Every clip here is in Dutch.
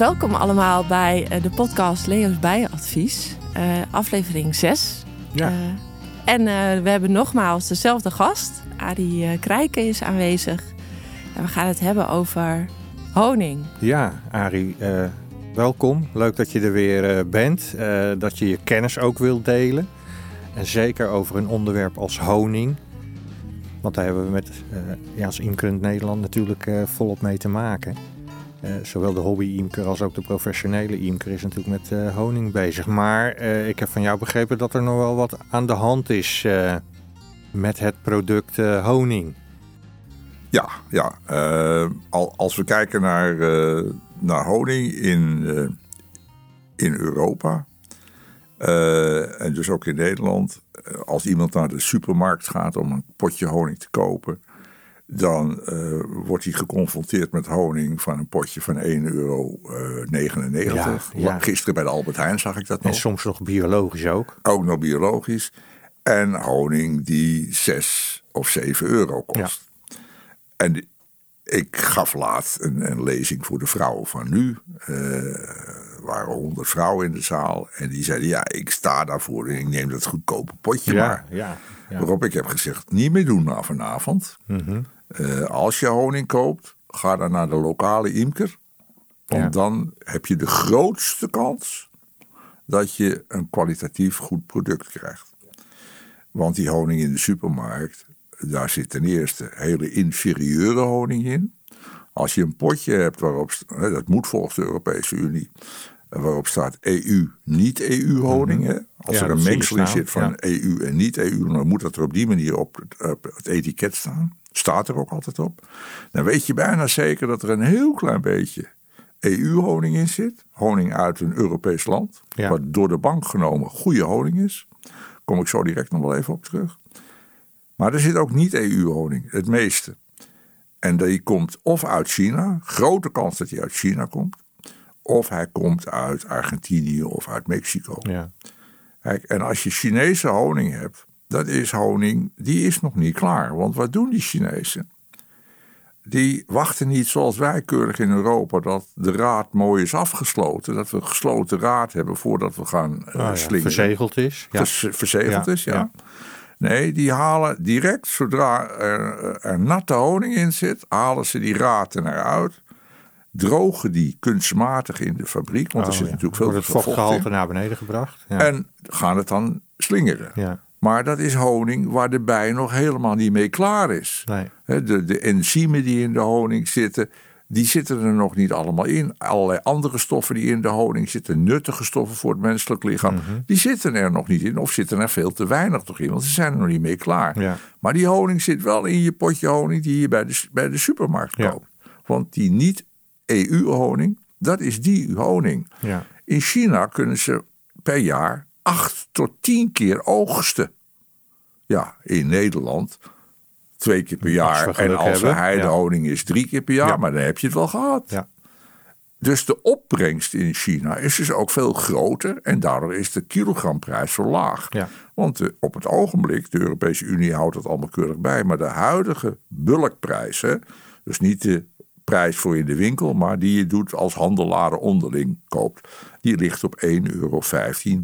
Welkom allemaal bij eh, de podcast Leo's Bijenadvies, uh, aflevering 6. Ja. Uh, en uh, we hebben nogmaals dezelfde gast, Arie Krijken is aanwezig. En we gaan het hebben over honing. Ja, Arie, welkom. Leuk dat je er weer bent, dat je je kennis ook wilt delen. En zeker over een onderwerp als honing. Want daar hebben we met, ja, als Imkerend Nederland natuurlijk volop mee te maken. Uh, zowel de hobby-imker als ook de professionele imker is natuurlijk met uh, honing bezig. Maar uh, ik heb van jou begrepen dat er nog wel wat aan de hand is met het product honing. Ja, ja. Al, als we kijken naar, naar honing in, in Europa en dus ook in Nederland. als iemand naar de supermarkt gaat om een potje honing te kopen dan uh, wordt hij geconfronteerd met honing van een potje van 1,99 euro. Uh, ja, ja. Gisteren bij de Albert Heijn zag ik dat nog. En soms nog biologisch ook. Ook nog biologisch. En honing die 6 of 7 euro kost. Ja. En ik gaf laatst een, een, lezing voor de vrouwen van nu. Uh, er waren honderd vrouwen in de zaal. En die zeiden, ja, ik sta daarvoor en ik neem dat goedkope potje maar. Ja, ja. Waarop ik heb gezegd, niet meer doen na vanavond. Mm -hmm. Uh, als je honing koopt, ga dan naar de lokale imker. Want ja. dan heb je de grootste kans dat je een kwalitatief goed product krijgt. Want die honing in de supermarkt, daar zit ten eerste hele inferieure honing in. Als je een potje hebt waarop, dat moet volgens de Europese Unie, waarop staat EU, niet-EU honing. Mm -hmm. Als ja, er een mengsel in zit van ja. EU en niet-EU, dan moet dat er op die manier op, op het etiket staan. Staat er ook altijd op. Dan weet je bijna zeker dat er een heel klein beetje EU-honing in zit. Honing uit een Europees land. Ja. Wat door de bank genomen goede honing is. Kom ik zo direct nog wel even op terug. Maar er zit ook niet EU-honing, het meeste. En die komt of uit China, grote kans dat hij uit China komt. Of hij komt uit Argentinië of uit Mexico. Ja. Kijk, en als je Chinese honing hebt, dat is honing, die is nog niet klaar. Want wat doen die Chinezen? Die wachten niet zoals wij keurig in Europa dat de raad mooi is afgesloten. Dat we een gesloten raad hebben voordat we gaan uh, Ah, ja, verzegeld is. Ja. Vers- verzegeld Ja, is, ja. Nee, die halen direct, zodra er, er natte honing in zit, halen ze die raad er naar uit. Drogen die kunstmatig in de fabriek, want er Oh, zit natuurlijk veel Wordt het vocht vochtgehalte naar beneden gebracht. Ja. En gaan het dan slingeren. ja. Maar dat is honing waar de bij nog helemaal niet mee klaar is. Nee. De, de enzymen die in de honing zitten, die zitten er nog niet allemaal in. Allerlei andere stoffen die in de honing zitten, nuttige stoffen voor het menselijk lichaam, Mhm. die zitten er nog niet in. Of zitten er veel te weinig nog in, want ze zijn er nog niet mee klaar. Ja. Maar die honing zit wel in je potje honing die je bij de, bij de supermarkt Ja. koopt. Want die niet-EU-honing, dat is die honing. Ja. In China kunnen ze per jaar acht tot tien keer oogsten. Ja, in Nederland twee keer per jaar. En als er heidehoning is, drie keer per jaar. Ja. Maar dan heb je het wel gehad. Ja. Dus de opbrengst in China is dus ook veel groter. En daardoor is de kilogramprijs zo laag. Ja. Want de- op het ogenblik, de Europese Unie houdt het allemaal keurig bij. Maar de huidige bulkprijs, hè, dus niet de prijs voor in de winkel, maar die je doet als handelaar onderling koopt, die ligt op 1,15 euro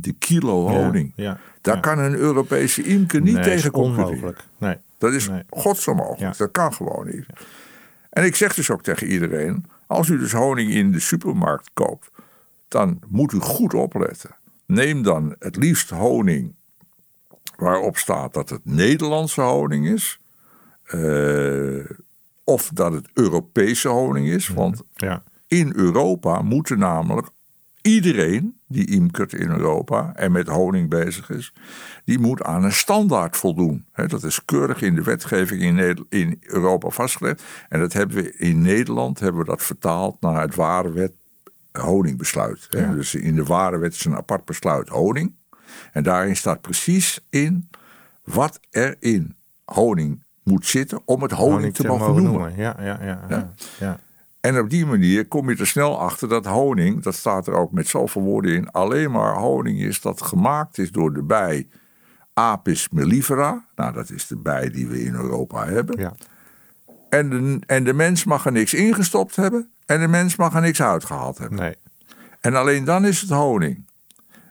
de kilo honing. Ja. Daar ja. kan een Europese imker niet Nee, tegen concurreren. Nee. Dat is Nee. godsonmogelijk. Dat kan gewoon niet. En ik zeg dus ook tegen iedereen: als u dus honing in de supermarkt koopt, dan moet u goed opletten. Neem dan het liefst honing waarop staat dat het Nederlandse honing is. eh, of dat het Europese honing is. Want Ja. in Europa moeten namelijk iedereen die imkert in Europa en met honing bezig is, die moet aan een standaard voldoen. Dat is keurig in de wetgeving in, Europa vastgelegd. En dat hebben we in Nederland hebben we dat vertaald naar het ware wet honingbesluit. Ja. Dus in de ware wet is een apart besluit honing. En daarin staat precies in wat er in honing moet zitten om het honing, te mogen noemen. Ja, ja, ja. ja. ja. En op die manier kom je er snel achter dat honing, dat staat er ook met zoveel woorden in, alleen maar honing is dat gemaakt is door de bij Apis mellifera. Nou, dat is de bij die we in Europa hebben. ja. En, de, en de mens mag er niks ingestopt hebben, En de mens mag er niks uitgehaald hebben. Nee. En alleen dan is het honing.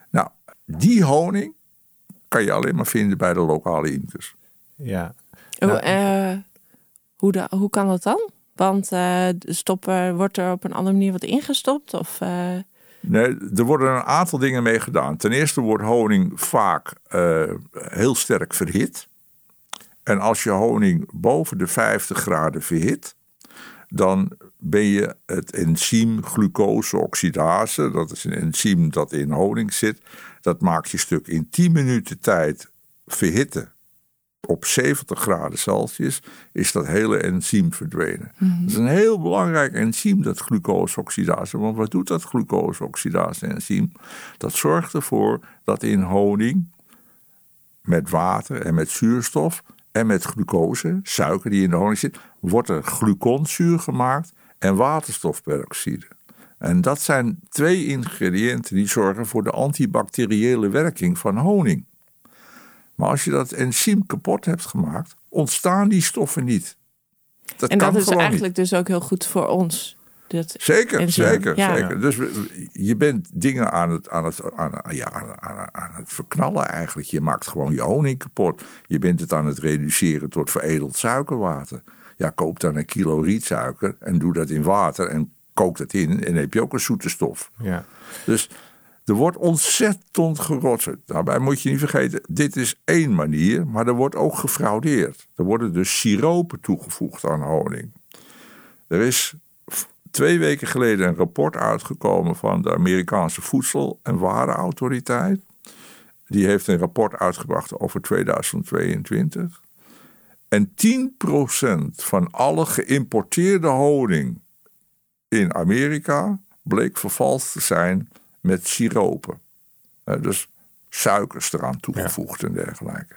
Nou, die honing kan je alleen maar vinden bij de lokale imkers. Ja. Oh, Nou. eh, hoe, hoe kan dat dan? Want eh, de stopper wordt er op een andere manier wat ingestopt? Of, eh, Nee, er worden een aantal dingen mee gedaan. Ten eerste wordt honing vaak heel sterk verhit. En als je honing boven de 50 graden verhit, dan ben je het enzym glucoseoxidase, dat is een enzym dat in honing zit, dat maakt je stuk in 10 minuten tijd verhitten op 70 graden Celsius, is dat hele enzym verdwenen. Dat is een heel belangrijk enzym, dat glucoseoxidase. Want wat doet dat glucoseoxidase-enzym? Dat zorgt ervoor dat in honing met water en met zuurstof en met glucose, suiker die in de honing zit, wordt er gluconzuur gemaakt en waterstofperoxide. En dat zijn twee ingrediënten die zorgen voor de antibacteriële werking van honing. Maar als je dat enzym kapot hebt gemaakt, ontstaan die stoffen niet. Dat en dat is niet. eigenlijk dus ook heel goed voor ons. Dat, Zeker, enzym. zeker, Ja. zeker. Dus je bent dingen aan het, aan, het, aan, ja, aan, aan, aan het verknallen eigenlijk. Je maakt gewoon je honing kapot. Je bent het aan het reduceren tot veredeld suikerwater. Ja, koop dan een kilo rietsuiker en doe dat in water en kook dat in. En dan heb je ook een zoete stof. Ja. Dus er wordt ontzettend gerotzerd. Daarbij moet je niet vergeten, dit is één manier, maar er wordt ook gefraudeerd. Er worden dus siropen toegevoegd aan honing. Er is twee weken geleden een rapport uitgekomen van de Amerikaanse Voedsel- en Warenautoriteit. Die heeft een rapport uitgebracht over 2022. En 10% van alle geïmporteerde honing in Amerika bleek vervalst te zijn met siropen. Dus suikers eraan toegevoegd en dergelijke.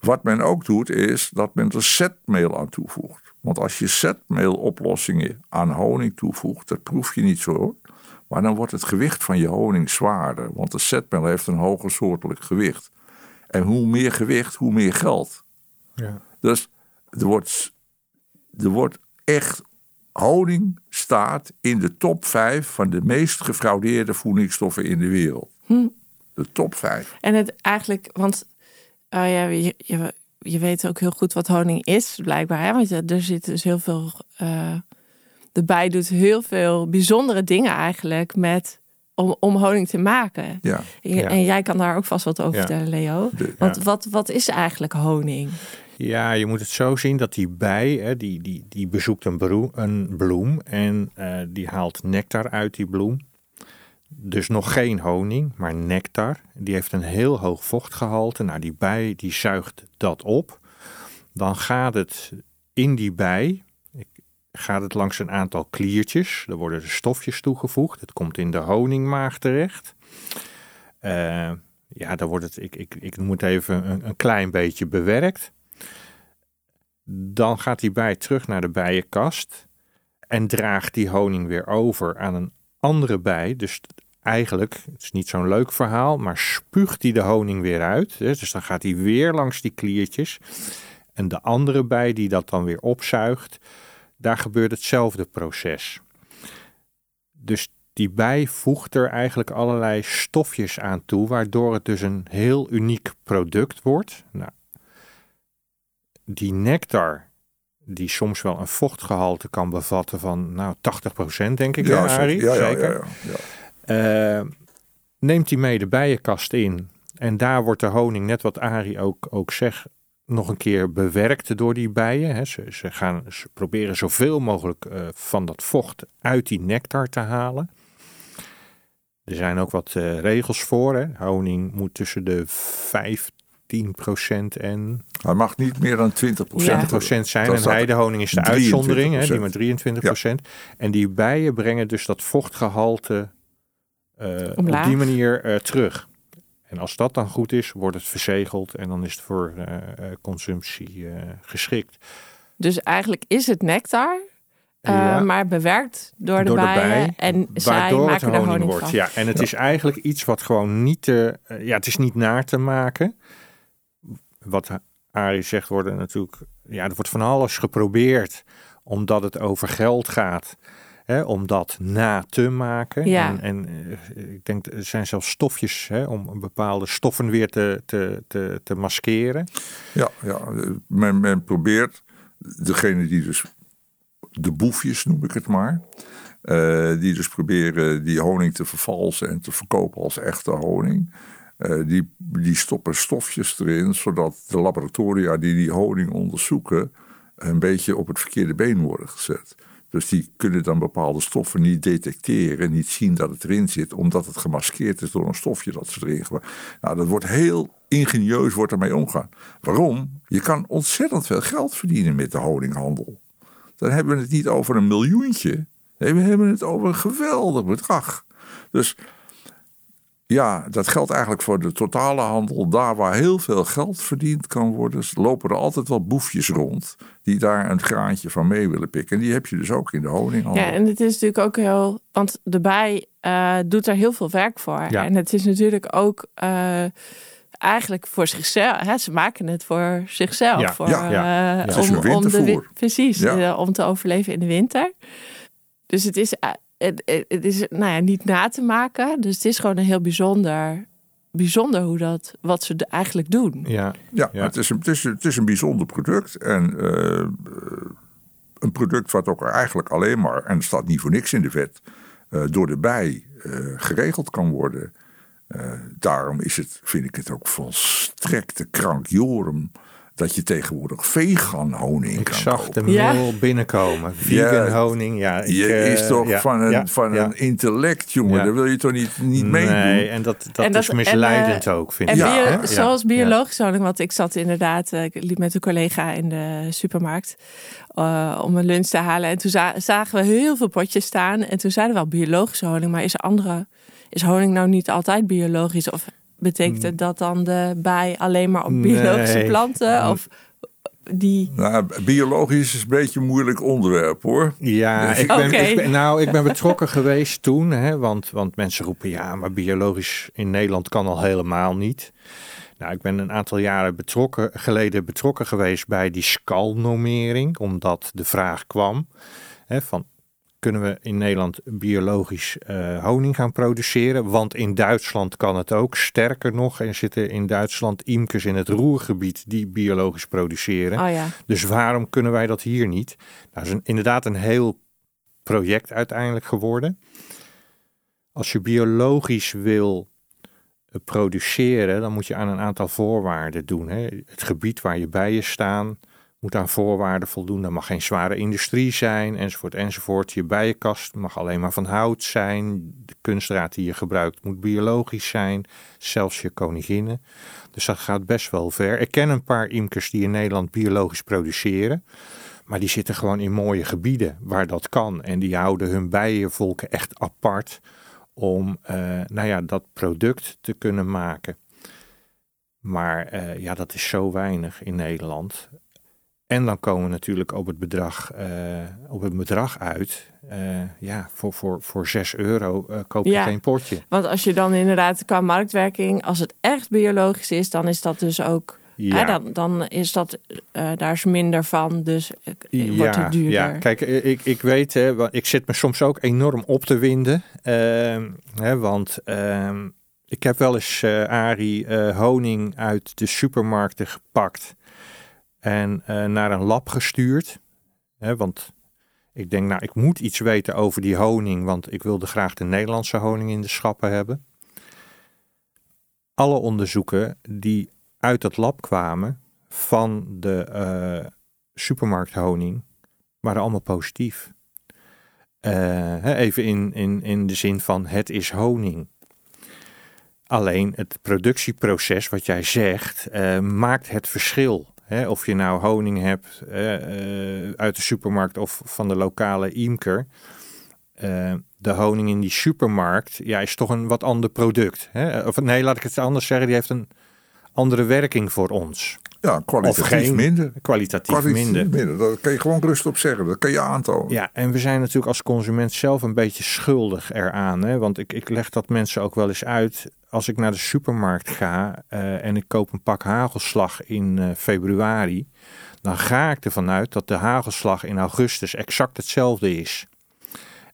Wat men ook doet is dat men er zetmeel aan toevoegt. Want als je zetmeeloplossingen aan honing toevoegt, dat proef je niet zo hoor. Maar dan wordt het gewicht van je honing zwaarder. Want de zetmeel heeft een hoger soortelijk gewicht. En hoe meer gewicht, hoe meer geld. Ja. Dus er wordt, er wordt echt. Honing staat in de top 5 van de meest gefraudeerde voedingsstoffen in de wereld. De top 5. En het eigenlijk, want oh ja, je, je, je weet ook heel goed wat honing is, blijkbaar. Hè? Want er zit dus heel veel. eh de bij doet heel veel bijzondere dingen eigenlijk met. Om, om honing te maken. Ja. En, Ja. en jij kan daar ook vast wat over Ja. vertellen, Leo. De- Want wat, wat is eigenlijk honing? Ja, je moet het zo zien dat die bij, hè, die, die, die bezoekt een, een bloem en eh, die haalt nectar uit die bloem. Dus nog geen honing, maar nectar. Die heeft een heel hoog vochtgehalte. Nou, die bij die zuigt dat op. Dan gaat het in die bij, gaat het langs een aantal kliertjes. Er worden er stofjes toegevoegd. Het komt in de honingmaag terecht. Eh, ja, dan wordt het, ik, ik, ik het even, een, een klein beetje bewerkt. Dan gaat die bij terug naar de bijenkast en draagt die honing weer over aan een andere bij. Dus eigenlijk, het is niet zo'n leuk verhaal, maar spuugt hij de honing weer uit. Dus dan gaat hij weer langs die kliertjes. En de andere bij die dat dan weer opzuigt, daar gebeurt hetzelfde proces. Dus die bij voegt er eigenlijk allerlei stofjes aan toe, waardoor het dus een heel uniek product wordt. Nou, die nectar, die soms wel een vochtgehalte kan bevatten van nou 80% denk ik, ja, Arie? ja, Zeker. ja, ja, ja. Eh, neemt hij mee de bijenkast in. En daar wordt de honing, net wat Arie ook, ook zegt, nog een keer bewerkt door die bijen. Hè. Ze, ze, gaan, ze proberen zoveel mogelijk eh, van dat vocht uit die nectar te halen. Er zijn ook wat eh, regels voor. Hè. Honing moet tussen de 15% en Hij mag niet meer dan 20 Ja. 20% zijn. Dat En heidehoning is de 23%. uitzondering, hè, die maar 23%. En die bijen brengen dus dat vochtgehalte eh, op die manier eh, terug. En als dat dan goed is, wordt het verzegeld en dan is het voor eh, consumptie eh, geschikt. Dus eigenlijk is het nectar, eh, Ja. maar bewerkt door de Door de bijen. bij, en zij waardoor het maken er honing wordt. van. Ja, en het is eigenlijk iets wat gewoon niet te, eh, ja, het is niet naar te maken. Wat Arie zegt, worden natuurlijk, ja, er wordt van alles geprobeerd omdat het over geld gaat. Hè, om dat na te maken. Ja. En, en eh, ik denk, er zijn zelfs stofjes hè, om bepaalde stoffen weer te, te, te, te maskeren. Ja, ja men, men probeert degene die dus de boefjes noem ik het maar. eh, die dus proberen die honing te vervalsen en te verkopen als echte honing. Eh, die, die stoppen stofjes erin, zodat de laboratoria die die honing onderzoeken. een beetje op het verkeerde been worden gezet. Dus die kunnen dan bepaalde stoffen niet detecteren, niet zien dat het erin zit, omdat het gemaskeerd is door een stofje dat ze erin gebruiken. Nou, dat wordt heel ingenieus wordt ermee omgaan. Waarom? Je kan ontzettend veel geld verdienen met de honinghandel. Dan hebben we het niet over een miljoentje. Nee, we hebben het over een geweldig bedrag. Dus ja, dat geldt eigenlijk voor de totale handel. Daar waar heel veel geld verdiend kan worden, lopen er altijd wel boefjes rond. die daar een graantje van mee willen pikken. En die heb je dus ook in de honinghandel. Ja, en het is natuurlijk ook heel. Want de bij eh, doet er heel veel werk voor. Ja. En het is natuurlijk ook. eh, Eigenlijk voor zichzelf. Hè? Ze maken het voor zichzelf. Ja, voor, ja, ja. eh, Ja. Het is om, om de, precies, Ja. om te overleven in de winter. Dus het is, het, is nou ja, niet na te maken. Dus het is gewoon een heel bijzonder, bijzonder hoe dat, wat ze eigenlijk doen. Ja, Ja, Ja. Het, is een, het, is, het is een bijzonder product. En eh, een product wat ook eigenlijk alleen maar, en het staat niet voor niks in de wet, eh, door de bij eh, geregeld kan worden. Eh, daarom is het, vind ik het ook volstrekte krankjorum dat je tegenwoordig vegan honing ik kan zag kopen. de Ja. mail binnenkomen. Vegan honing, ja. Ik, Je eh, is toch ja, van, een, ja, van ja. een intellect, jongen. Ja. Daar wil je toch niet, niet meedoen? Nee, en dat, dat En dat- is misleidend en, ook, vind ik. Ja, bio-? Ja. zoals Ja. biologische honing, want ik zat inderdaad, eh, ik liep met een collega in de supermarkt eh, om een lunch te halen. En toen za- zagen we heel veel potjes staan. En toen zeiden we wel biologische honing, maar is, er andere, is honing nou niet altijd biologisch? Of betekent het dat dan de bij alleen maar op biologische Nee. planten? Of die... Nou, biologisch is een beetje een moeilijk onderwerp, hoor. Ja, ik ben, Oké. ik ben- nou, ik ben betrokken geweest toen. Hè, want, want mensen roepen, ja, maar biologisch in Nederland kan al helemaal niet. Nou, ik ben een aantal jaren betrokken, geleden betrokken geweest bij die skalnormering. Omdat de vraag kwam hè, van, kunnen we in Nederland biologisch eh, honing gaan produceren? Want in Duitsland kan het ook. Sterker nog, er zitten in Duitsland imkers in het roergebied die biologisch produceren. Oh ja, Dus waarom kunnen wij dat hier niet? Nou, dat is een, inderdaad een heel project uiteindelijk geworden. Als je biologisch wil eh, produceren, dan moet je aan een aantal voorwaarden doen. Hè. Het gebied waar je bijen staan moet aan voorwaarden voldoen. Er mag geen zware industrie zijn, enzovoort, enzovoort. Je bijenkast mag alleen maar van hout zijn. De kunstdraad die je gebruikt moet biologisch zijn. Zelfs je koninginnen. Dus dat gaat best wel ver. Ik ken een paar imkers die in Nederland biologisch produceren. Maar die zitten gewoon in mooie gebieden waar dat kan. En die houden hun bijenvolken echt apart om eh, nou ja, dat product te kunnen maken. Maar eh, ja, dat is zo weinig in Nederland. En dan komen we natuurlijk op het bedrag, eh, op het bedrag uit. Eh, ja, voor, voor, voor 6 euro eh, koop je Ja. geen potje. want als je dan inderdaad qua marktwerking, als het echt biologisch is, dan is dat dus ook... Ja. Dan, dan is dat, daar is minder van, dus wordt het duurder. Ja, kijk, ik, ik weet, hè, want ik zit me soms ook enorm op te winden. Ehm, hè, want ehm, ik heb wel eens, Arie, eh, honing uit de supermarkten gepakt. En eh, naar een lab gestuurd. Hè, want ik denk, nou, ik moet iets weten over die honing. Want ik wilde graag de Nederlandse honing in de schappen hebben. Alle onderzoeken die uit dat lab kwamen van de eh, supermarkthoning waren allemaal positief. Eh, even in, in, in de zin van het is honing. Alleen het productieproces, wat jij zegt, maakt het verschil. Hè, of je nou honing hebt eh, uit de supermarkt of van de lokale imker. Eh, de honing in die supermarkt ja, is toch een wat ander product. Hè? Of nee, laat ik het anders zeggen, die heeft een andere werking voor ons. Ja, kwalitatief Of geen- minder. Kwalitatief, Kwalitatief minder. minder. Dat kan je gewoon rustig op zeggen. Dat kan je aantonen. Ja, en we zijn natuurlijk als consument zelf een beetje schuldig eraan. Hè? Want ik, ik leg dat mensen ook wel eens uit. Als ik naar de supermarkt ga eh, en ik koop een pak hagelslag in eh, februari, dan ga ik ervan uit dat de hagelslag in augustus exact hetzelfde is.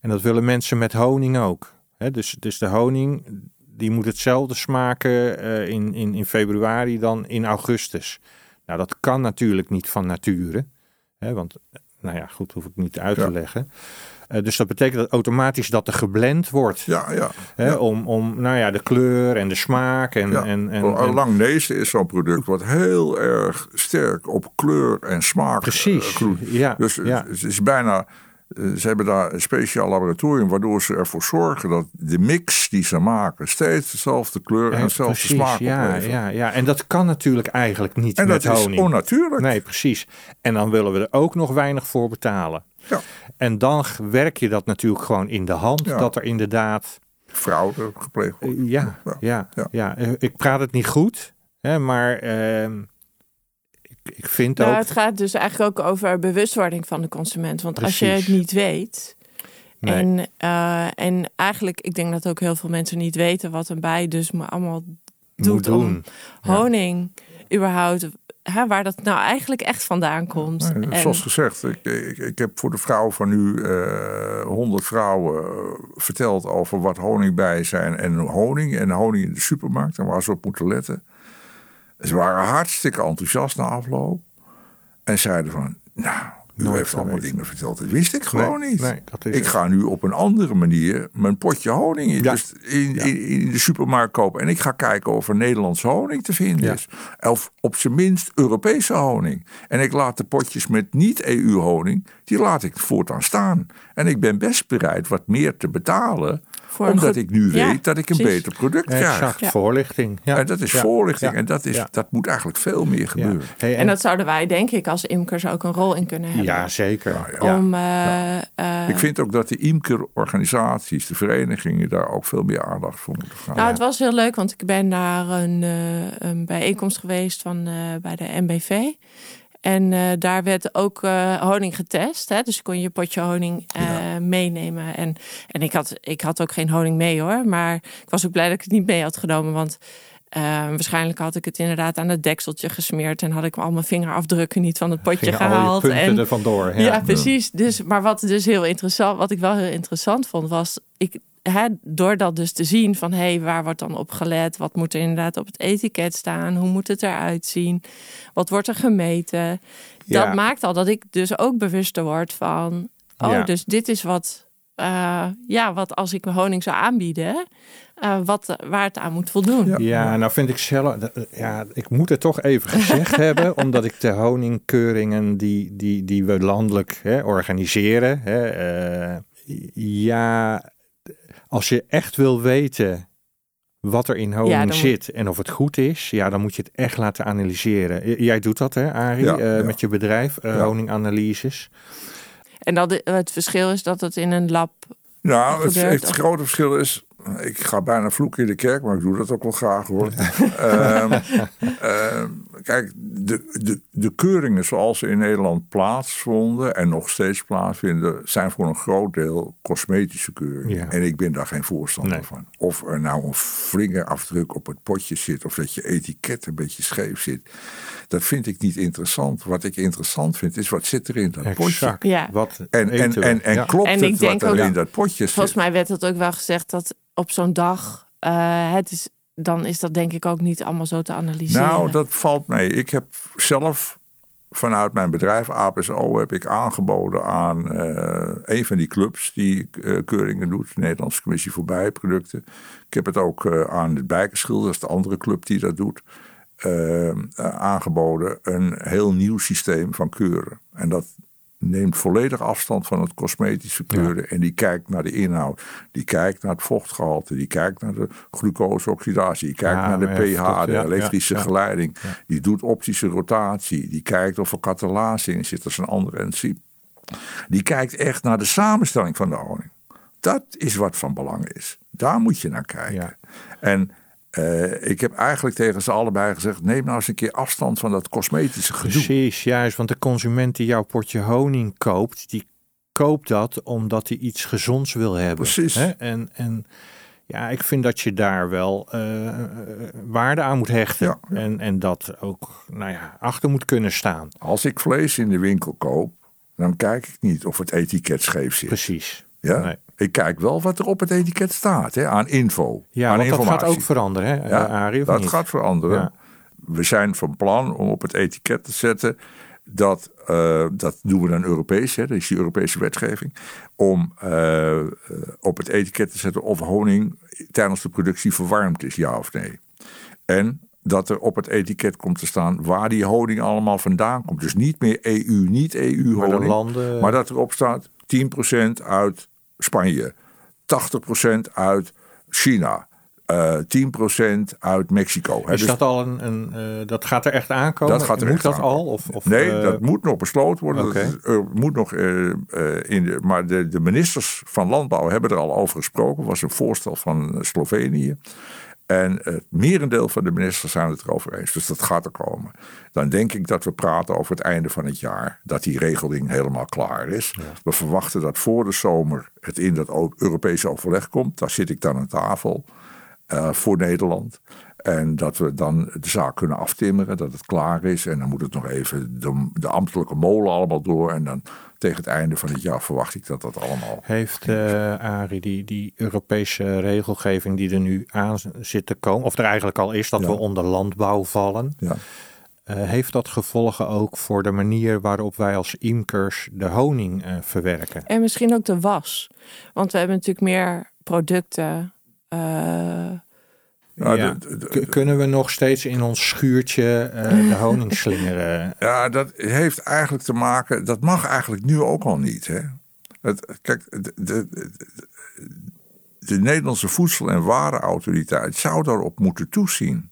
En dat willen mensen met honing ook. Hè, dus, dus de honing die moet hetzelfde smaken eh, in, in, in februari dan in augustus. Nou, dat kan natuurlijk niet van nature. Hè, want, nou ja, goed, hoef ik niet uit te Ja. leggen. Eh, dus dat betekent dat automatisch dat er geblend wordt. Ja, ja. Hè, ja. om, om, nou ja, de kleur en de smaak. En, Ja. en, en, en- Langnezen is zo'n product wat heel erg sterk op kleur en smaak eh, precies. groeit. ja, Dus het is bijna. Eh, Ze hebben daar een speciaal laboratorium waardoor ze ervoor zorgen dat de mix die ze maken steeds dezelfde kleur en dezelfde precies, smaak ja, ja, ja. En dat kan natuurlijk eigenlijk niet En met dat is onnatuurlijk. Nee, precies. En dan willen we er ook nog weinig voor betalen. Ja. En dan werk je dat natuurlijk gewoon in de hand. Ja. Dat er inderdaad. Fraude gepleegd wordt. ja, Ja. ja, ja, Ja. Eh, Ik praat het niet goed, hè, maar ehm, ik, vind Nou, ook. het gaat dus eigenlijk ook over bewustwording van de consument. Want als je het niet weet. Nee. En, eh, en eigenlijk, ik denk dat ook heel veel mensen niet weten wat een bij dus maar allemaal moet doet om. Ja. honing überhaupt. Hè, waar dat nou eigenlijk echt vandaan komt. Nee, En- Zoals gezegd, ik, ik, ik heb voor de vrouw van nu eh, honderd vrouwen eh, verteld over wat honingbij zijn en honing en honing in de supermarkt en waar ze op moeten letten. Ze waren hartstikke enthousiast na afloop en zeiden van, nou, u Nooit heeft allemaal dingen verteld, dat wist ik gewoon Nee, niet. nee, dat is ik ga nu op een andere manier mijn potje honing in, Ja. dus in, in, in de supermarkt kopen. En ik ga kijken of er Nederlandse honing te vinden Ja. is. Of op zijn minst Europese honing. En ik laat de potjes met niet-EU-honing, die laat ik voortaan staan. En ik ben best bereid wat meer te betalen, Voor omdat ik nu Ja, weet dat ik een precies. beter product krijg. Exact, Ja. voorlichting. Ja. En dat is Ja. voorlichting. Ja. En dat, is, Ja. dat moet eigenlijk veel meer Ja. gebeuren. Hey, En dat zouden wij, denk ik, als imkers ook een rol in kunnen hebben. ja, zeker. ja. Om, eh, eh, Ik vind ook dat de imkerorganisaties, de verenigingen, daar ook veel meer aandacht voor moeten vragen. Nou, het was heel leuk, want ik ben naar een, eh, een bijeenkomst geweest van, eh, bij de MBV. En eh, daar werd ook eh, honing getest. Hè? Dus kon je potje honing eh, meenemen. En, en ik, had, ik had ook geen honing mee hoor. Maar ik was ook blij dat ik het niet mee had genomen. Want waarschijnlijk had ik het inderdaad aan het dekseltje gesmeerd. En had ik al mijn vingerafdrukken niet van het potje Gingen gehaald. punten en, er vandoor. ja, precies. Dus, maar wat dus heel interessant, wat ik wel heel interessant vond, was ik, hè, door dat dus te zien van hé, hey, waar wordt dan op gelet? Wat moet er inderdaad op het etiket staan? Hoe moet het eruit zien? Wat wordt er gemeten? Ja. Dat maakt al dat ik dus ook bewuster word van, oh, Ja. dus dit is wat, eh, ja, wat als ik mijn honing zou aanbieden, eh, wat, waar het aan moet voldoen. Ja. Ja, nou vind ik zelf, ja, ik moet het toch even gezegd hebben, omdat ik de honingkeuringen die, die, die we landelijk hè, organiseren, hè, eh, ja, als je echt wil weten wat er in honing Ja, dan moet- zit en of het goed is, ja, dan moet je het echt laten analyseren. Jij doet dat, hè, Arie, Ja, eh, ja. met je bedrijf, eh, Ja. honinganalyses. En dat, het verschil is dat het in een lab Nou, het, gebeurt, het of- grote verschil is. Ik ga bijna vloeken in de kerk, maar ik doe dat ook wel graag hoor. Ehm, ehm, kijk, de, de, de keuringen zoals ze in Nederland plaatsvonden en nog steeds plaatsvinden, zijn voor een groot deel cosmetische keuringen. Ja. En ik ben daar geen voorstander Nee. van. Of er nou een vingerafdruk op het potje zit, of dat je etiket een beetje scheef zit. Dat vind ik niet interessant. Wat ik interessant vind, is wat zit er in dat potje. Ja. Wat En, en, en, en Ja. klopt En het ik denk wat er ook- in dat potje zit? Volgens mij werd het ook wel gezegd dat op zo'n dag, eh, het is, dan is dat denk ik ook niet allemaal zo te analyseren. Nou, dat valt mee. Ik heb zelf vanuit mijn bedrijf APSO heb ik aangeboden aan eh, een van die clubs die eh, keuringen doet, de Nederlandse Commissie voor Bijproducten. Ik heb het ook aan de Bijkerschilder, dat is de andere club die dat doet, aangeboden. Een heel nieuw systeem van keuren. En dat neemt volledig afstand van het cosmetische keuren. En die kijkt naar de inhoud. Die kijkt naar het vochtgehalte. Die kijkt naar de glucoseoxidatie. Die kijkt Ja, naar de pH, de ja, elektrische geleiding. Die doet optische rotatie. Die kijkt of er katalase in zit. Dat is een ander enzym. Die kijkt echt naar de samenstelling van de honing. Dat is wat van belang is. Daar moet je naar kijken. En eh, ik heb eigenlijk tegen ze allebei gezegd: neem nou eens een keer afstand van dat cosmetische gedoe. Precies, juist. Want de consument die jouw potje honing koopt, die koopt dat omdat hij iets gezonds wil hebben. Precies. Hè? En, en Ja, ik vind dat je daar wel uh, waarde aan moet hechten. Ja, ja. En, en dat ook nou ja, achter moet kunnen staan. Als ik vlees in de winkel koop, dan kijk ik niet of het etiket scheef zit. Precies. Ja? Nee. Ik kijk wel wat er op het etiket staat, hè, aan info. Ja, aan want dat gaat ook veranderen, hè, Ja, eh, Arie, dat niet? gaat veranderen. Ja. We zijn van plan om op het etiket te zetten dat, eh, dat doen we dan Europees, hè, dat is die Europese wetgeving, om eh, op het etiket te zetten of honing tijdens de productie verwarmd is, ja of nee. En dat er op het etiket komt te staan waar die honing allemaal vandaan komt. Dus niet meer EU, niet EU Maar honing. landen- Maar dat erop staat 10% uit Spanje, 80% uit China, eh 10% uit Mexico. Is Dus dat al een, een eh, dat gaat er echt aankomen? Dat gaat er Moet echt dat aankomen. al? Of, of, nee, eh, dat moet nog besloten worden. oké. Dat moet nog, in de, maar de, de ministers van Landbouw hebben er al over gesproken. Was een voorstel van Slovenië. En het merendeel van de ministers zijn het erover eens. Dus dat gaat er komen. Dan denk ik dat we praten over het einde van het jaar. Dat die regeling helemaal klaar is. We verwachten dat voor de zomer het in dat Europese overleg komt. Daar zit ik dan aan tafel eh, voor Nederland. En dat we dan de zaak kunnen aftimmeren, dat het klaar is. En dan moet het nog even de, de ambtelijke molen allemaal door. En dan tegen het einde van het jaar verwacht ik dat dat allemaal. Heeft eh Arie die, die Europese regelgeving die er nu aan zit te komen, of er eigenlijk al is dat Ja. we onder landbouw vallen, Ja. eh, heeft dat gevolgen ook voor de manier waarop wij als imkers de honing eh, verwerken? En misschien ook de was. Want we hebben natuurlijk meer producten. Ja, Ja. de- de- K- kunnen we nog steeds in ons schuurtje eh, de honing slingeren? Ja, dat heeft eigenlijk te maken. Dat mag eigenlijk nu ook al niet. Hè? Het, kijk, de, de, de, de Nederlandse Voedsel- en Warenautoriteit zou daarop moeten toezien.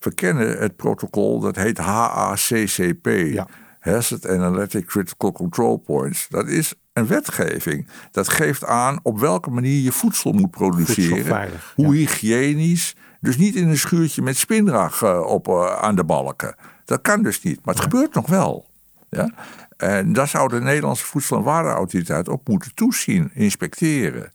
We kennen het protocol dat heet HACCP. Ja. Hazard Analytic Critical Control Points. Dat is een wetgeving. Dat geeft aan op welke manier je voedsel moet produceren. Hoe hygiënisch. Dus niet in een schuurtje met spinrag eh, op, eh, aan de balken. Dat kan dus niet. Maar het gebeurt nog wel. Ja? En daar zou de Nederlandse Voedsel- en Warenautoriteit op moeten toezien, inspecteren.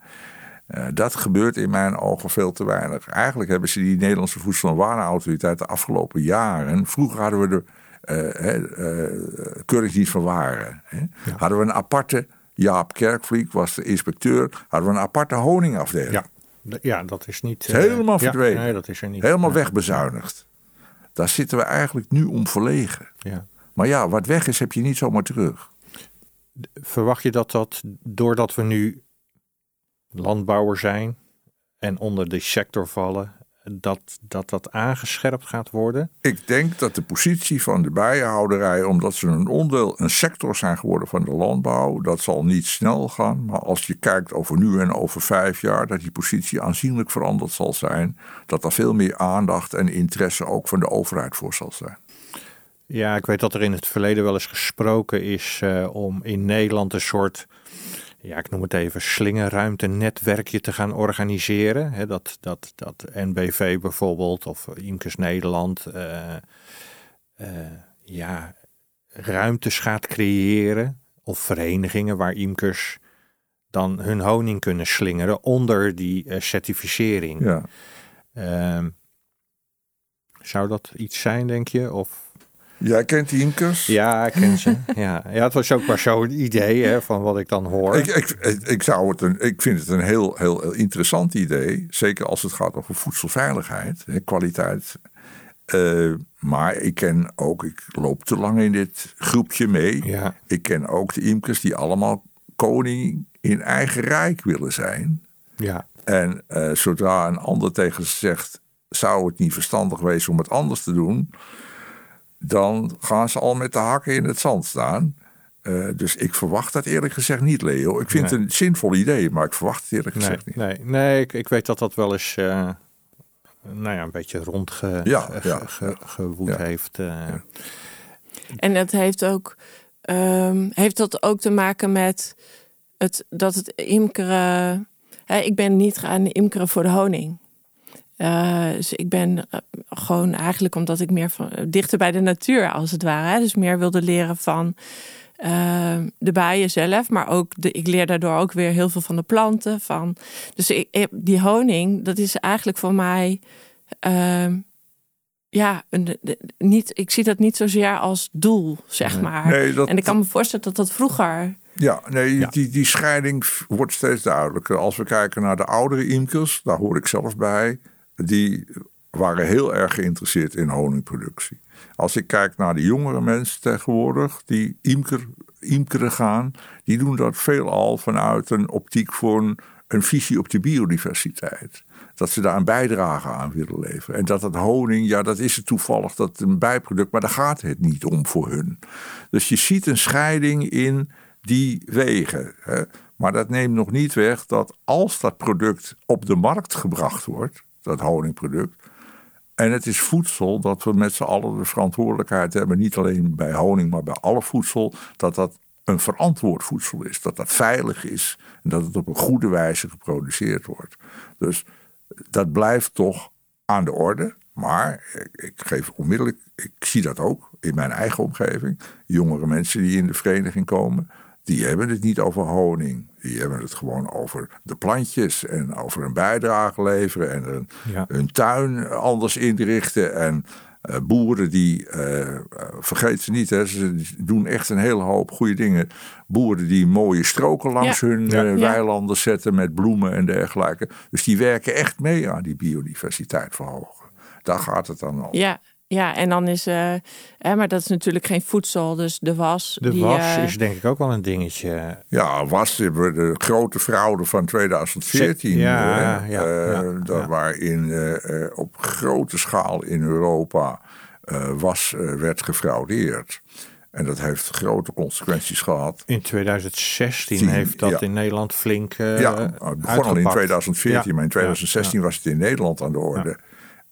Eh, dat gebeurt in mijn ogen veel te weinig. Eigenlijk hebben ze die Nederlandse Voedsel- en Warenautoriteit de afgelopen jaren. Vroeger hadden we de eh, keuringsdienst van waren. Hè. Hadden we een aparte. Jaap Kerkvliek was de inspecteur. Hadden we een aparte honingafdeling. Ja, ja dat is niet... is helemaal ja, verdwenen. nee, dat is er niet. Helemaal wegbezuinigd. Daar zitten we eigenlijk nu om verlegen. Ja. Maar ja, wat weg is, heb je niet zomaar terug. Verwacht je dat dat, doordat we nu landbouwer zijn en onder die sector vallen, dat dat, dat aangescherpt gaat worden? Ik denk dat de positie van de bijenhouderij, omdat ze een onderdeel, een sector zijn geworden van de landbouw, dat zal niet snel gaan. Maar als je kijkt over nu en over vijf jaar, dat die positie aanzienlijk veranderd zal zijn. Dat er veel meer aandacht en interesse ook van de overheid voor zal zijn. Ja, ik weet dat er in het verleden wel eens gesproken is eh, om in Nederland een soort, ja, ik noem het even, slingerruimtenetwerkje te gaan organiseren. Dat, dat, dat NBV bijvoorbeeld of Imkes Nederland, eh, eh, ja, ruimtes gaat creëren. Of verenigingen waar imkers dan hun honing kunnen slingeren onder die eh, certificering. Ja. Ehm, zou dat iets zijn, denk je? Of Jij kent die imkers? ja, ik ken ze. ja. ja, het was ook maar zo'n idee hè, van wat ik dan hoor. Ik, ik, ik, zou het een, ik vind het een heel, heel, heel interessant idee. Zeker als het gaat over voedselveiligheid, hè, kwaliteit. Eh, maar ik ken ook, ik loop te lang in dit groepje mee. Ja, Ik ken ook de imkers die allemaal koning in eigen rijk willen zijn. ja, En eh, zodra een ander tegen ze zegt, zou het niet verstandig wezen om het anders te doen, dan gaan ze al met de hakken in het zand staan. Eh, dus ik verwacht dat eerlijk gezegd niet, Leo. Ik vind Nee. het een zinvol idee, maar ik verwacht het eerlijk nee, gezegd niet. nee, nee ik, ik weet dat dat wel eens eh, nou ja, een beetje rondge Ja, ge- ja, ge- ja. gewoed Ja. heeft. eh. En dat heeft ook, ehm, heeft dat ook te maken met het, dat het imkeren. Hè, ik ben niet gaan imkeren voor de honing. Eh, dus ik ben eh, gewoon eigenlijk omdat ik meer van, dichter bij de natuur als het ware. Hè, dus meer wilde leren van Ehm, de bijen zelf, maar ook de, ik leer daardoor ook weer heel veel van de planten. Van, dus ik, die honing, dat is eigenlijk voor mij. Ehm, ja, een, niet, ik zie dat niet zozeer als doel, zeg maar. Nee, dat, en ik kan me voorstellen dat dat vroeger. Ja, nee, Die, die scheiding wordt steeds duidelijker. Als we kijken naar de oudere imkers, daar hoor ik zelf bij, die waren heel erg geïnteresseerd in honingproductie. Als ik kijk naar de jongere mensen tegenwoordig, die imker, imkeren gaan, die doen dat veelal vanuit een optiek voor een, visie op de biodiversiteit. Dat ze daar een bijdrage aan willen leveren. En dat het honing, ja, dat is het toevallig, dat een bijproduct, maar daar gaat het niet om voor hun. Dus je ziet een scheiding in die wegen. Maar dat neemt nog niet weg dat als dat product op de markt gebracht wordt, dat honingproduct, en het is voedsel dat we met z'n allen de verantwoordelijkheid hebben, niet alleen bij honing, maar bij alle voedsel, dat dat een verantwoord voedsel is. Dat dat veilig is en dat het op een goede wijze geproduceerd wordt. Dus dat blijft toch aan de orde. Maar ik geef onmiddellijk, ik zie dat ook in mijn eigen omgeving. Jongere mensen die in de vereniging komen, die hebben het niet over honing. Die hebben het gewoon over de plantjes en over een bijdrage leveren en een, hun tuin anders inrichten. En uh, boeren die, uh, vergeet ze niet, hè, ze doen echt een hele hoop goede dingen. Boeren die mooie stroken langs hun weilanden zetten met bloemen en dergelijke. Dus die werken echt mee aan die biodiversiteit verhogen. Daar gaat het dan om. Ja, ja, en dan is, uh, maar dat is natuurlijk geen voedsel, dus de was. De was uh, is denk ik ook wel een dingetje. Ja, was de grote fraude van 2014. Ja, ja, ja, ja, waarin op grote schaal in Europa was werd gefraudeerd. En dat heeft grote consequenties gehad. In 2016 heeft dat in Nederland flink. ja, het begon al in 2014, maar in 2016 was het in Nederland aan de orde.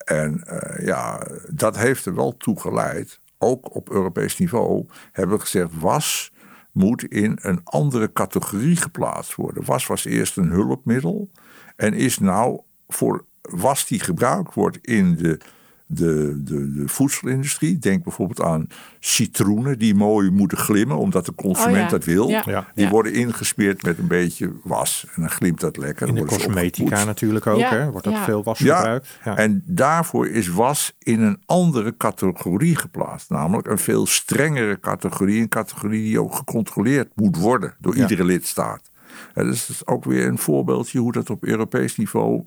En uh, ja, dat heeft er wel toe geleid. Ook op Europees niveau hebben we gezegd: was moet in een andere categorie geplaatst worden. Was was eerst een hulpmiddel en is nou voor was die gebruikt wordt in de de, de, de voedselindustrie. Denk bijvoorbeeld aan citroenen die mooi moeten glimmen, omdat de consument oh dat wil. Die worden ingesmeerd met een beetje was. En dan glimt dat lekker. In de cosmetica natuurlijk ook, hè? wordt dat veel was gebruikt. En daarvoor is was in een andere categorie geplaatst. Namelijk een veel strengere categorie. Een categorie die ook gecontroleerd moet worden door iedere lidstaat. En dus dat is ook weer een voorbeeldje hoe dat op Europees niveau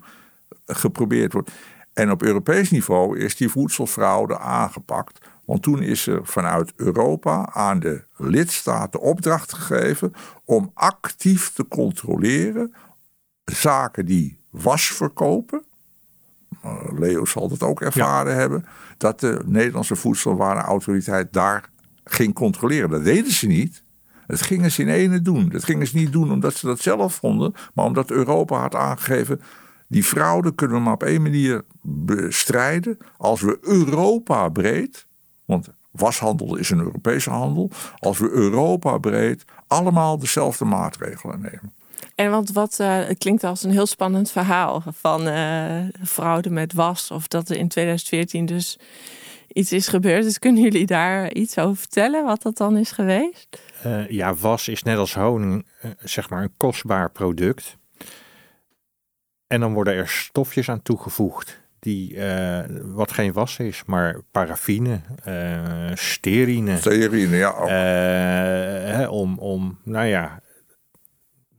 geprobeerd wordt. En op Europees niveau is die voedselfraude aangepakt. Want toen is er vanuit Europa aan de lidstaten opdracht gegeven om actief te controleren zaken die was verkopen. Leo zal het ook ervaren hebben. Dat de Nederlandse voedselwarenautoriteit daar ging controleren. Dat deden ze niet. Dat gingen ze in ene doen. Dat gingen ze niet doen omdat ze dat zelf vonden. Maar omdat Europa had aangegeven die fraude kunnen we maar op één manier bestrijden als we Europa breed, want washandel is een Europese handel, als we Europa breed allemaal dezelfde maatregelen nemen. En want wat uh, het klinkt als een heel spannend verhaal van uh, fraude met was, of dat er in 2014 dus iets is gebeurd. Dus kunnen jullie daar iets over vertellen, wat dat dan is geweest? Uh, ja, was is net als honing, zeg maar, een kostbaar product. En dan worden er stofjes aan toegevoegd die uh, wat geen was is, maar paraffine, uh, sterine. Sterine, ja. Uh, hè, om, om, nou ja,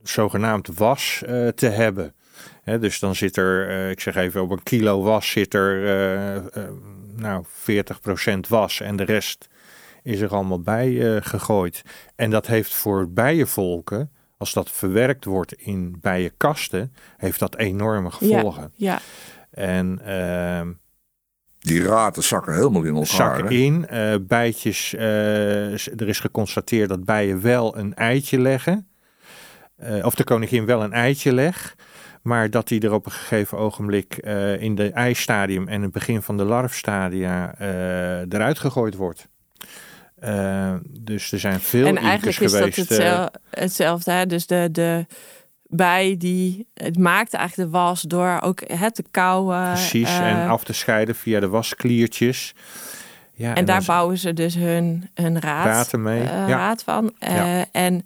zogenaamd was te hebben. Hè, dus dan zit er, ik zeg even, op een kilo was zit er nou 40% was en de rest is er allemaal bij gegooid. En dat heeft voor bijenvolken als dat verwerkt wordt in bijenkasten, heeft dat enorme gevolgen. Ja. En uh, die raten zakken helemaal in elkaar. Zakken in. Uh, bijtjes, uh, er is geconstateerd dat bijen wel een eitje leggen. Uh, of de koningin wel een eitje legt. Maar dat die er op een gegeven ogenblik in de eistadium en het begin van de larfstadia eruit gegooid wordt. Uh, dus er zijn veel En eigenlijk is geweest, dat eh, hetzelfde. Hè? Dus de, de bij die het maakt eigenlijk de was door ook het te kauwen. Precies, en eh, af te scheiden via de waskliertjes. Ja, en daar bouwen ze dus hun, hun raad, mee, eh, ja. raad van. Eh, Ja. En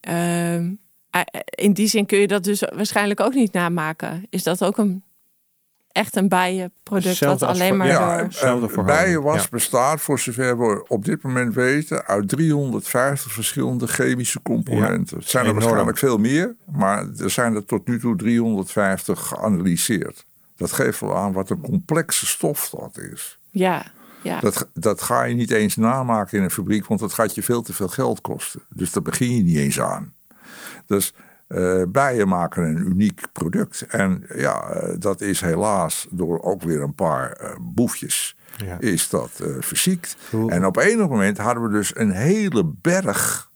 ehm, eh, in die zin kun je dat dus waarschijnlijk ook niet namaken. Is dat ook een echt een bijenproduct als alleen voor- maar Ja, door... Hetzelfde en voor bijenwas honing, ja. bestaat, voor zover we op dit moment weten, uit 350 verschillende chemische componenten. Het zijn er Enorm. waarschijnlijk veel meer, maar er zijn er tot nu toe 350 geanalyseerd. Dat geeft wel aan wat een complexe stof dat is. Ja, ja. Dat, dat ga je niet eens namaken in een fabriek, want dat gaat je veel te veel geld kosten. Dus daar begin je niet eens aan. Dus eh, bijen maken een uniek product. En ja, eh, dat is helaas door ook weer een paar eh, boefjes Ja. is dat verziekt. En op enig moment hadden we dus een hele berg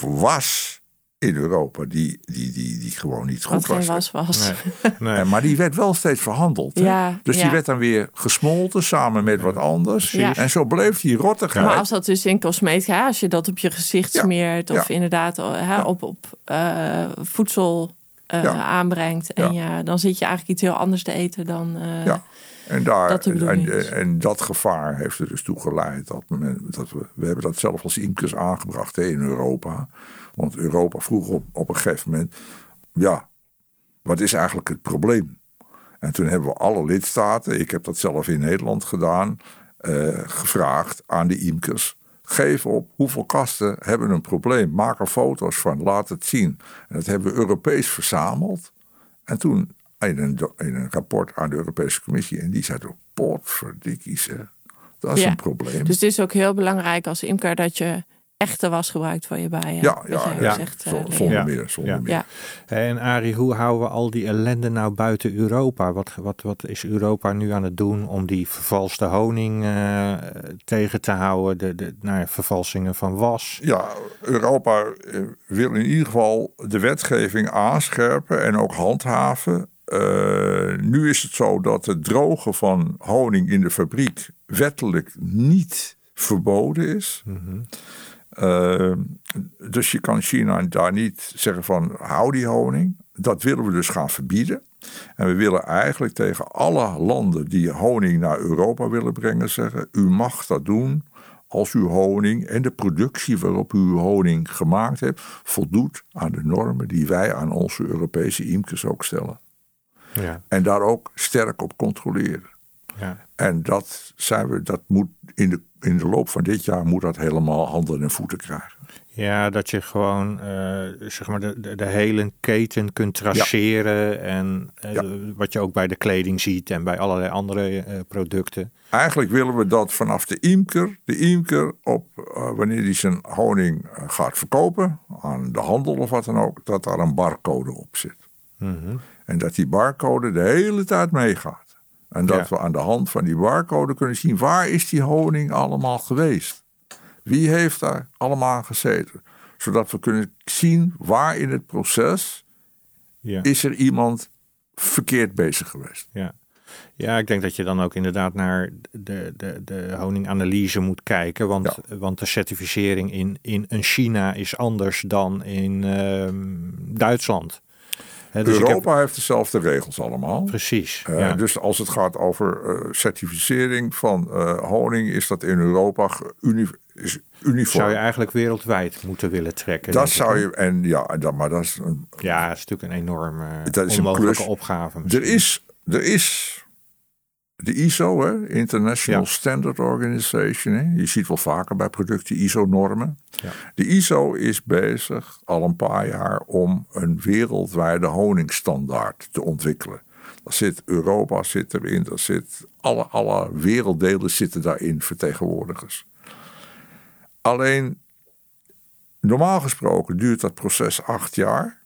was in Europa die, die, die, die gewoon niet goed wat geen was. was was. Nee, maar die werd wel steeds verhandeld. hè? Ja, dus die werd dan weer gesmolten samen met wat anders. Ja. En zo bleef die rottigheid. Maar als dat dus in cosmetica, als je dat op je gezicht Ja, smeert of ja. inderdaad eh, hè, op, op eh, voedsel eh, Ja. aanbrengt, en ja. dan zit je eigenlijk iets heel anders te eten dan. eh, Ja. En, daar, en, dat gevaar heeft er dus toe geleid. Dat, men, dat we, we hebben dat zelf als imkers aangebracht hè, in Europa. Want Europa vroeg op, op een gegeven moment: ja, wat is eigenlijk het probleem? En toen hebben we alle lidstaten, ik heb dat zelf in Nederland gedaan, eh, gevraagd aan de imkers. Geef op hoeveel kasten hebben een probleem. Maak er foto's van, laat het zien. En dat hebben we Europees verzameld. En toen in een, do- in een rapport aan de Europese Commissie. En die zei toen, potverdikkie zeg. Dat is Ja. een probleem. Dus het is ook heel belangrijk als imker dat je echte was gebruikt voor je bijen. ja, ja, ja. zegt, eh, zonder Ja. meer. Zonder Ja. meer. Ja. En Arie, hoe houden we al die ellende nou buiten Europa? Wat, wat, wat is Europa nu aan het doen om die vervalste honing eh, tegen te houden? De, de nou vervalsingen van was. Ja, Europa eh, wil in ieder geval de wetgeving aanscherpen en ook handhaven. Eh, nu is het zo dat het drogen van honing in de fabriek wettelijk niet verboden is. Eh, dus je kan China daar niet zeggen van hou die honing. Dat willen we dus gaan verbieden. En we willen eigenlijk tegen alle landen die honing naar Europa willen brengen zeggen: u mag dat doen als uw honing en de productie waarop u uw honing gemaakt hebt voldoet aan de normen die wij aan onze Europese imkers ook stellen. Ja, En daar ook sterk op controleren. ja. En dat, zijn we, dat moet in de, in de loop van dit jaar moet dat helemaal handen en voeten krijgen. ja, dat je gewoon eh, zeg maar de, de, de hele keten kunt traceren. En eh, Ja. wat je ook bij de kleding ziet en bij allerlei andere eh, producten. Eigenlijk willen we dat vanaf de imker, de imker op wanneer hij zijn honing gaat verkopen aan de handel of wat dan ook, dat daar een barcode op zit. Mhm. En dat die barcode de hele tijd meegaat. En dat Ja. we aan de hand van die barcode kunnen zien waar is die honing allemaal geweest. Wie heeft daar allemaal gezeten. Zodat we kunnen zien waar in het proces Ja. is er iemand verkeerd bezig geweest. Ja. ja, ik denk dat je dan ook inderdaad naar de, de, de honinganalyse moet kijken. Want, want de certificering in, in een China is anders dan in ehm, Duitsland. Dus heb- Europa heeft dezelfde regels allemaal. precies. Eh, ja. Dus als het gaat over eh, certificering van eh, honing, is dat in Europa uni- is uniform. zou je eigenlijk wereldwijd moeten willen trekken. dat zou je, en ja, dat, maar dat is een, Ja, dat is natuurlijk een enorme Dat is een opgave. Er misschien. is, er is de ISO, hè, International Ja. Standard Organization. Hè. Je ziet wel vaker bij producten ISO-normen. Ja. De ISO is bezig al een paar jaar om een wereldwijde honingstandaard te ontwikkelen. Daar zit Europa zit erin, daar zit alle, alle werelddelen zitten daarin vertegenwoordigers. Alleen, normaal gesproken duurt dat proces acht jaar.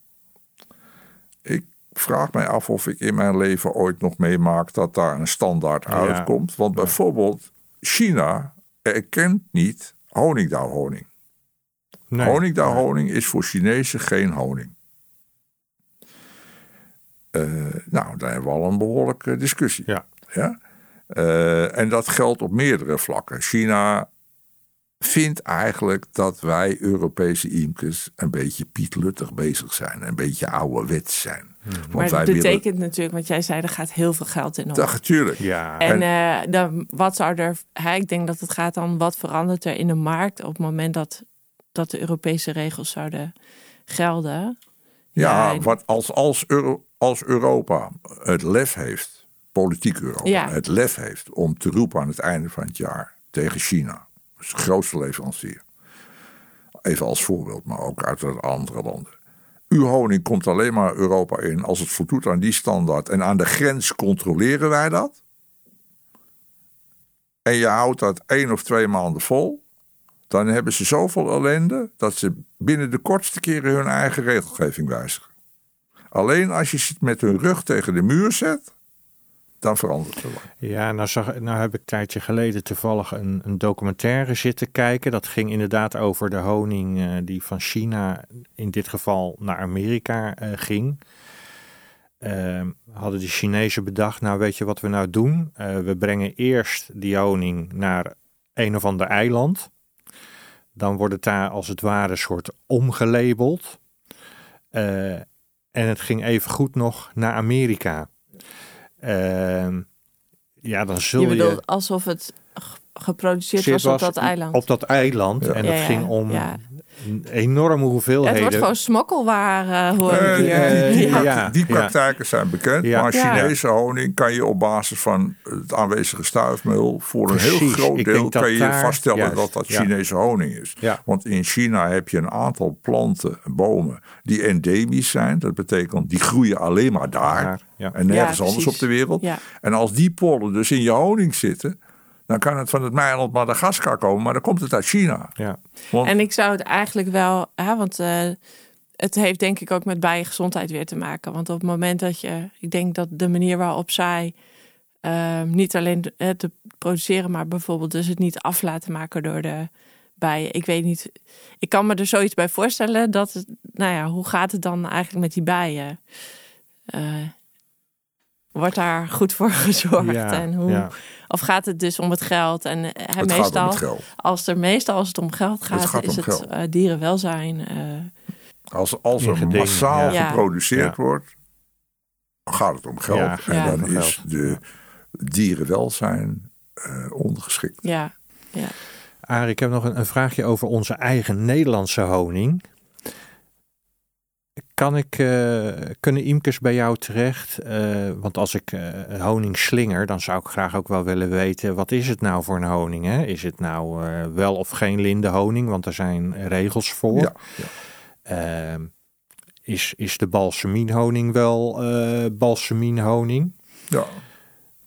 Vraag mij af of ik in mijn leven ooit nog meemaak dat daar een standaard uitkomt. Want bijvoorbeeld China erkent niet honingdauwhoning. Nee. Honingdauwhoning is voor Chinezen geen honing. Eh, nou, daar hebben we al een behoorlijke discussie. Ja. Ja? Eh, en dat geldt op meerdere vlakken. China vind eigenlijk dat wij Europese imkers een beetje pietluttig bezig zijn. Een beetje ouderwets zijn. Want maar dat betekent willen... natuurlijk, want jij zei er gaat heel veel geld in om. Dat, natuurlijk. Ja, En eh, dan, wat zou er, hè, ik denk dat het gaat dan, wat verandert er in de markt op het moment dat, dat de Europese regels zouden gelden? Ja, Ja, wat als, als, Euro- als Europa het lef heeft, politiek Europa, Ja. het lef heeft om te roepen aan het einde van het jaar tegen China, grootste leverancier. Even als voorbeeld, maar ook uit de andere landen. Uw honing komt alleen maar Europa in als het voldoet aan die standaard. En aan de grens controleren wij dat. En je houdt dat één of twee maanden vol. Dan hebben ze zoveel ellende dat ze binnen de kortste keren hun eigen regelgeving wijzigen. Alleen als je ze met hun rug tegen de muur zet, dan verandert er. Ja, nou, zag, nou heb ik een tijdje geleden toevallig een, een documentaire zitten kijken. Dat ging inderdaad over de honing eh, die van China in dit geval naar Amerika eh, ging. Ehm, hadden de Chinezen bedacht, nou weet je wat we nou doen? Eh, we brengen eerst die honing naar een of ander eiland. Dan wordt het daar als het ware soort omgelabeld. En het ging even goed nog naar Amerika. Ehm, ja, dan zul Je je... bedoelt alsof het geproduceerd was op dat eiland. Op dat eiland. Ja. En Ja, ja, ging om enorme hoeveelheden. het wordt gewoon smokkelwaar, hoor ik Eh, hier. eh, die, Ja. ja. die praktijken zijn bekend. Ja. Maar Ja. Chinese honing kan je op basis van het aanwezige stuifmeel voor een heel groot deel kan je daar- vaststellen juist, dat dat ja. Chinese honing is. Ja. Want in China heb je een aantal planten, bomen, die endemisch zijn. Dat betekent die groeien alleen maar daar. En nergens Ja, anders op de wereld. Ja. En als die pollen dus in je honing zitten, dan kan het van het Meiland Madagaskar komen, maar dan komt het uit China. Ja. Want En ik zou het eigenlijk wel, hè, want eh, het heeft denk ik ook met bijengezondheid weer te maken. Want op het moment dat je, ik denk dat de manier waarop zij eh, niet alleen het te produceren, maar bijvoorbeeld dus het niet af laten maken door de bijen. Ik weet niet, ik kan me er zoiets bij voorstellen dat, het, nou ja, hoe gaat het dan eigenlijk met die bijen? Eh, wordt daar goed voor gezorgd? Ja, en hoe, ja. Of gaat het dus om het geld? En eh, het meestal, gaat om het geld. als er meestal als het om geld gaat, gaat is het eh, dierenwelzijn. eh, Als, als er massaal ja. geproduceerd Ja. wordt, gaat het om geld. Ja, en ja. dan is geld. de dierenwelzijn eh ondergeschikt. ja, ja. Arie, ik heb nog een, een vraagje over onze eigen Nederlandse honing. Kan ik, eh, kunnen imkers bij jou terecht? Eh, want als ik eh, honing slinger, dan zou ik graag ook wel willen weten... wat is het nou voor een honing? Hè? Is het nou wel of geen lindenhoning? Want er zijn regels voor. Ja, ja. Ehm, is, is de balsamienhoning wel balsamienhoning? ja,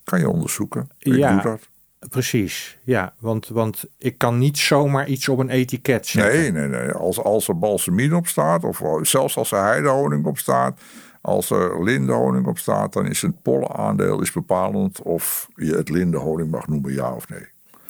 kan je onderzoeken. Ik Ja. doe dat. Precies, ja. Want, want ik kan niet zomaar iets op een etiket zetten. Nee, nee, nee. Als, als er balsamien op staat, of zelfs als er heidehoning op staat, als er lindenhoning op staat, dan is het pollenaandeel is bepalend of je het lindenhoning mag noemen, ja of nee.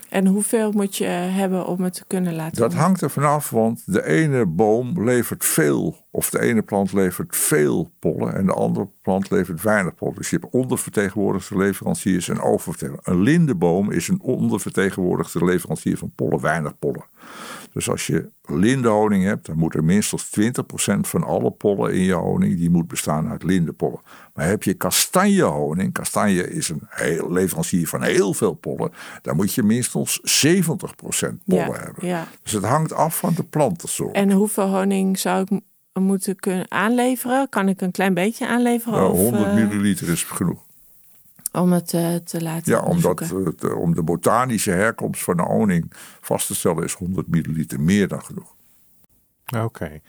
En hoeveel moet je hebben om het te kunnen laten Dat hangt er vanaf, want de ene boom levert veel, of de ene plant levert veel pollen en de andere plant levert weinig pollen. Dus je hebt ondervertegenwoordigde leveranciers en oververtegenwoordigde. Een lindenboom is een ondervertegenwoordigde leverancier van pollen, weinig pollen. Dus als je lindenhoning hebt, dan moet er minstens 20% van alle pollen in je honing, die moet bestaan uit lindenpollen. Maar heb je kastanjehoning, kastanje is een heel, leverancier van heel veel pollen, dan moet je minstens 70% pollen ja, hebben. ja. Dus het hangt af van de plantensoort. En hoeveel honing zou ik moeten kunnen aanleveren? Kan ik een klein beetje aanleveren? Nou, of, 100 eh, milliliter is genoeg. om het eh, te laten Ja, omdat het, eh, om de botanische herkomst van de honing vast te stellen is 100 milliliter meer dan genoeg. Oké.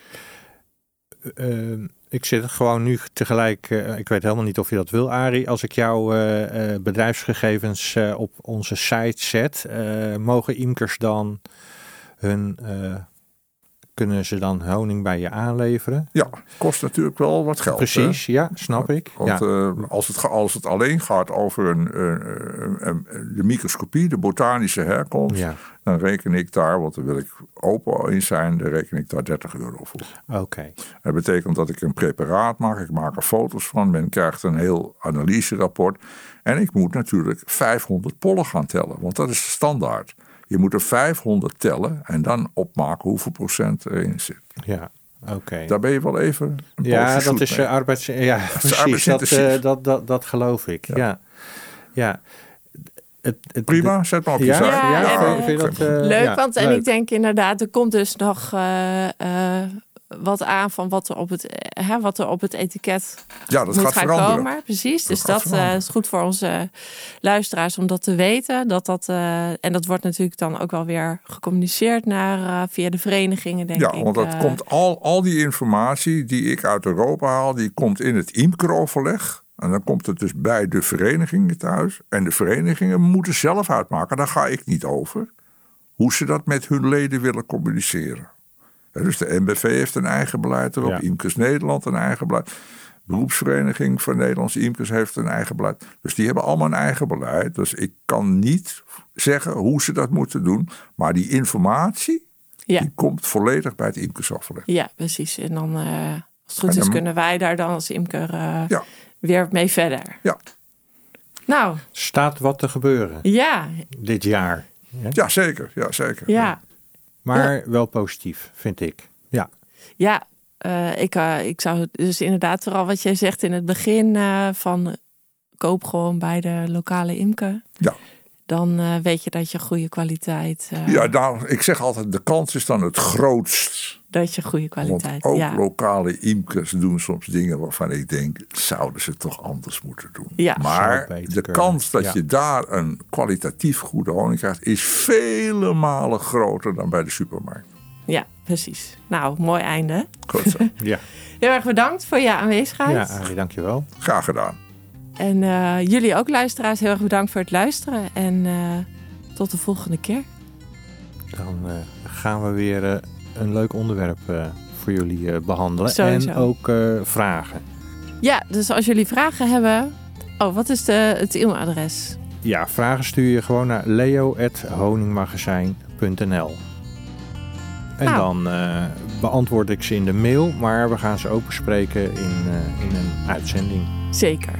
Ik zit gewoon nu tegelijk, eh, ik weet helemaal niet of je dat wil, Arie. Als ik jouw eh, eh, bedrijfsgegevens eh, op onze site zet, eh, mogen imkers dan hun, eh, kunnen ze dan honing bij je aanleveren? Ja, kost natuurlijk wel wat geld. hè? Precies, ja, snap ik. Want Ja. eh, als, het, als het alleen gaat over een, eh, een- een- de microscopie, de botanische herkomst, ja, dan reken ik daar, want daar wil ik open in zijn, dan reken ik daar 30 euro voor. oké. Dat betekent dat ik een preparaat maak, ik maak er foto's van, men krijgt een heel analyserapport. En ik moet natuurlijk 500 pollen gaan tellen, want dat is de standaard. Je moet er 500 tellen en dan opmaken hoeveel procent erin zit. Ja, oké. Daar ben je wel even. een Ja, poosje dat is mee. eh, arbeids... Ja, precies. Dat, arbeidsintensief. eh, dat, dat, dat geloof ik. Ja. ja. Het, het, Prima, zet maar op je Ja. Ja, vind- dat, eh, Leuk, ja, want en leuk. ik denk inderdaad, er komt dus nog eh, eh, wat aan van wat er op het, eh, hè, wat er op het etiket Ja, dat moet gaat gaan veranderen. komen. Precies, Dat dus dat eh, is goed voor onze luisteraars om dat te weten. Dat dat, eh, en dat wordt natuurlijk dan ook wel weer gecommuniceerd naar, eh, via de verenigingen, denk Ja, ik. want dat eh. komt al, al die informatie die ik uit Europa haal, die komt in het IMCRO-overleg. En dan komt het dus bij de verenigingen thuis. En de verenigingen moeten zelf uitmaken, daar ga ik niet over, hoe ze dat met hun leden willen communiceren. Dus de NBV heeft een eigen beleid erop, Ja. IMCUS Nederland een eigen beleid. Beroepsvereniging van Nederlandse IMCUS heeft een eigen beleid. Dus die hebben allemaal een eigen beleid. Dus ik kan niet zeggen hoe ze dat moeten doen. Maar die informatie, Ja. die komt volledig bij het IMCUS-overleg. Ja, precies. En dan, eh, als het goed is, kunnen wij daar dan als imker eh, Ja. weer mee verder. Ja. Nou, Staat wat te gebeuren ja, dit jaar. Ja? Ja, zeker. Ja, zeker. ja. Maar wel positief, vind ik. Ja, Ja, eh, ik, eh, ik zou dus inderdaad vooral wat jij zegt in het begin eh, van koop gewoon bij de lokale imker. Ja. Dan weet je dat je goede kwaliteit, Ja, nou, ik zeg altijd, de kans is dan het grootst. Dat je goede Want kwaliteit. ook ja. lokale imkers doen soms dingen waarvan ik denk, zouden ze toch anders moeten doen. Ja. Maar de kunnen. kans dat Ja. je daar een kwalitatief goede honing krijgt, is vele malen groter dan bij de supermarkt. ja, precies. Nou, mooi einde. Goed zo. ja. Heel erg bedankt voor je aanwezigheid. ja Arie, dankjewel. Graag gedaan. En eh, jullie ook luisteraars, heel erg bedankt voor het luisteren. En eh, tot de volgende keer. Dan eh, gaan we weer een leuk onderwerp eh, voor jullie eh, behandelen. Sowieso. En ook eh, vragen. Ja, dus als jullie vragen hebben... Oh, wat is de, het e-mailadres? Ja, vragen stuur je gewoon naar leo.honingmagazijn.nl En Nou. dan beantwoord ik ze in de mail, maar we gaan ze ook bespreken in, in een uitzending. Zeker.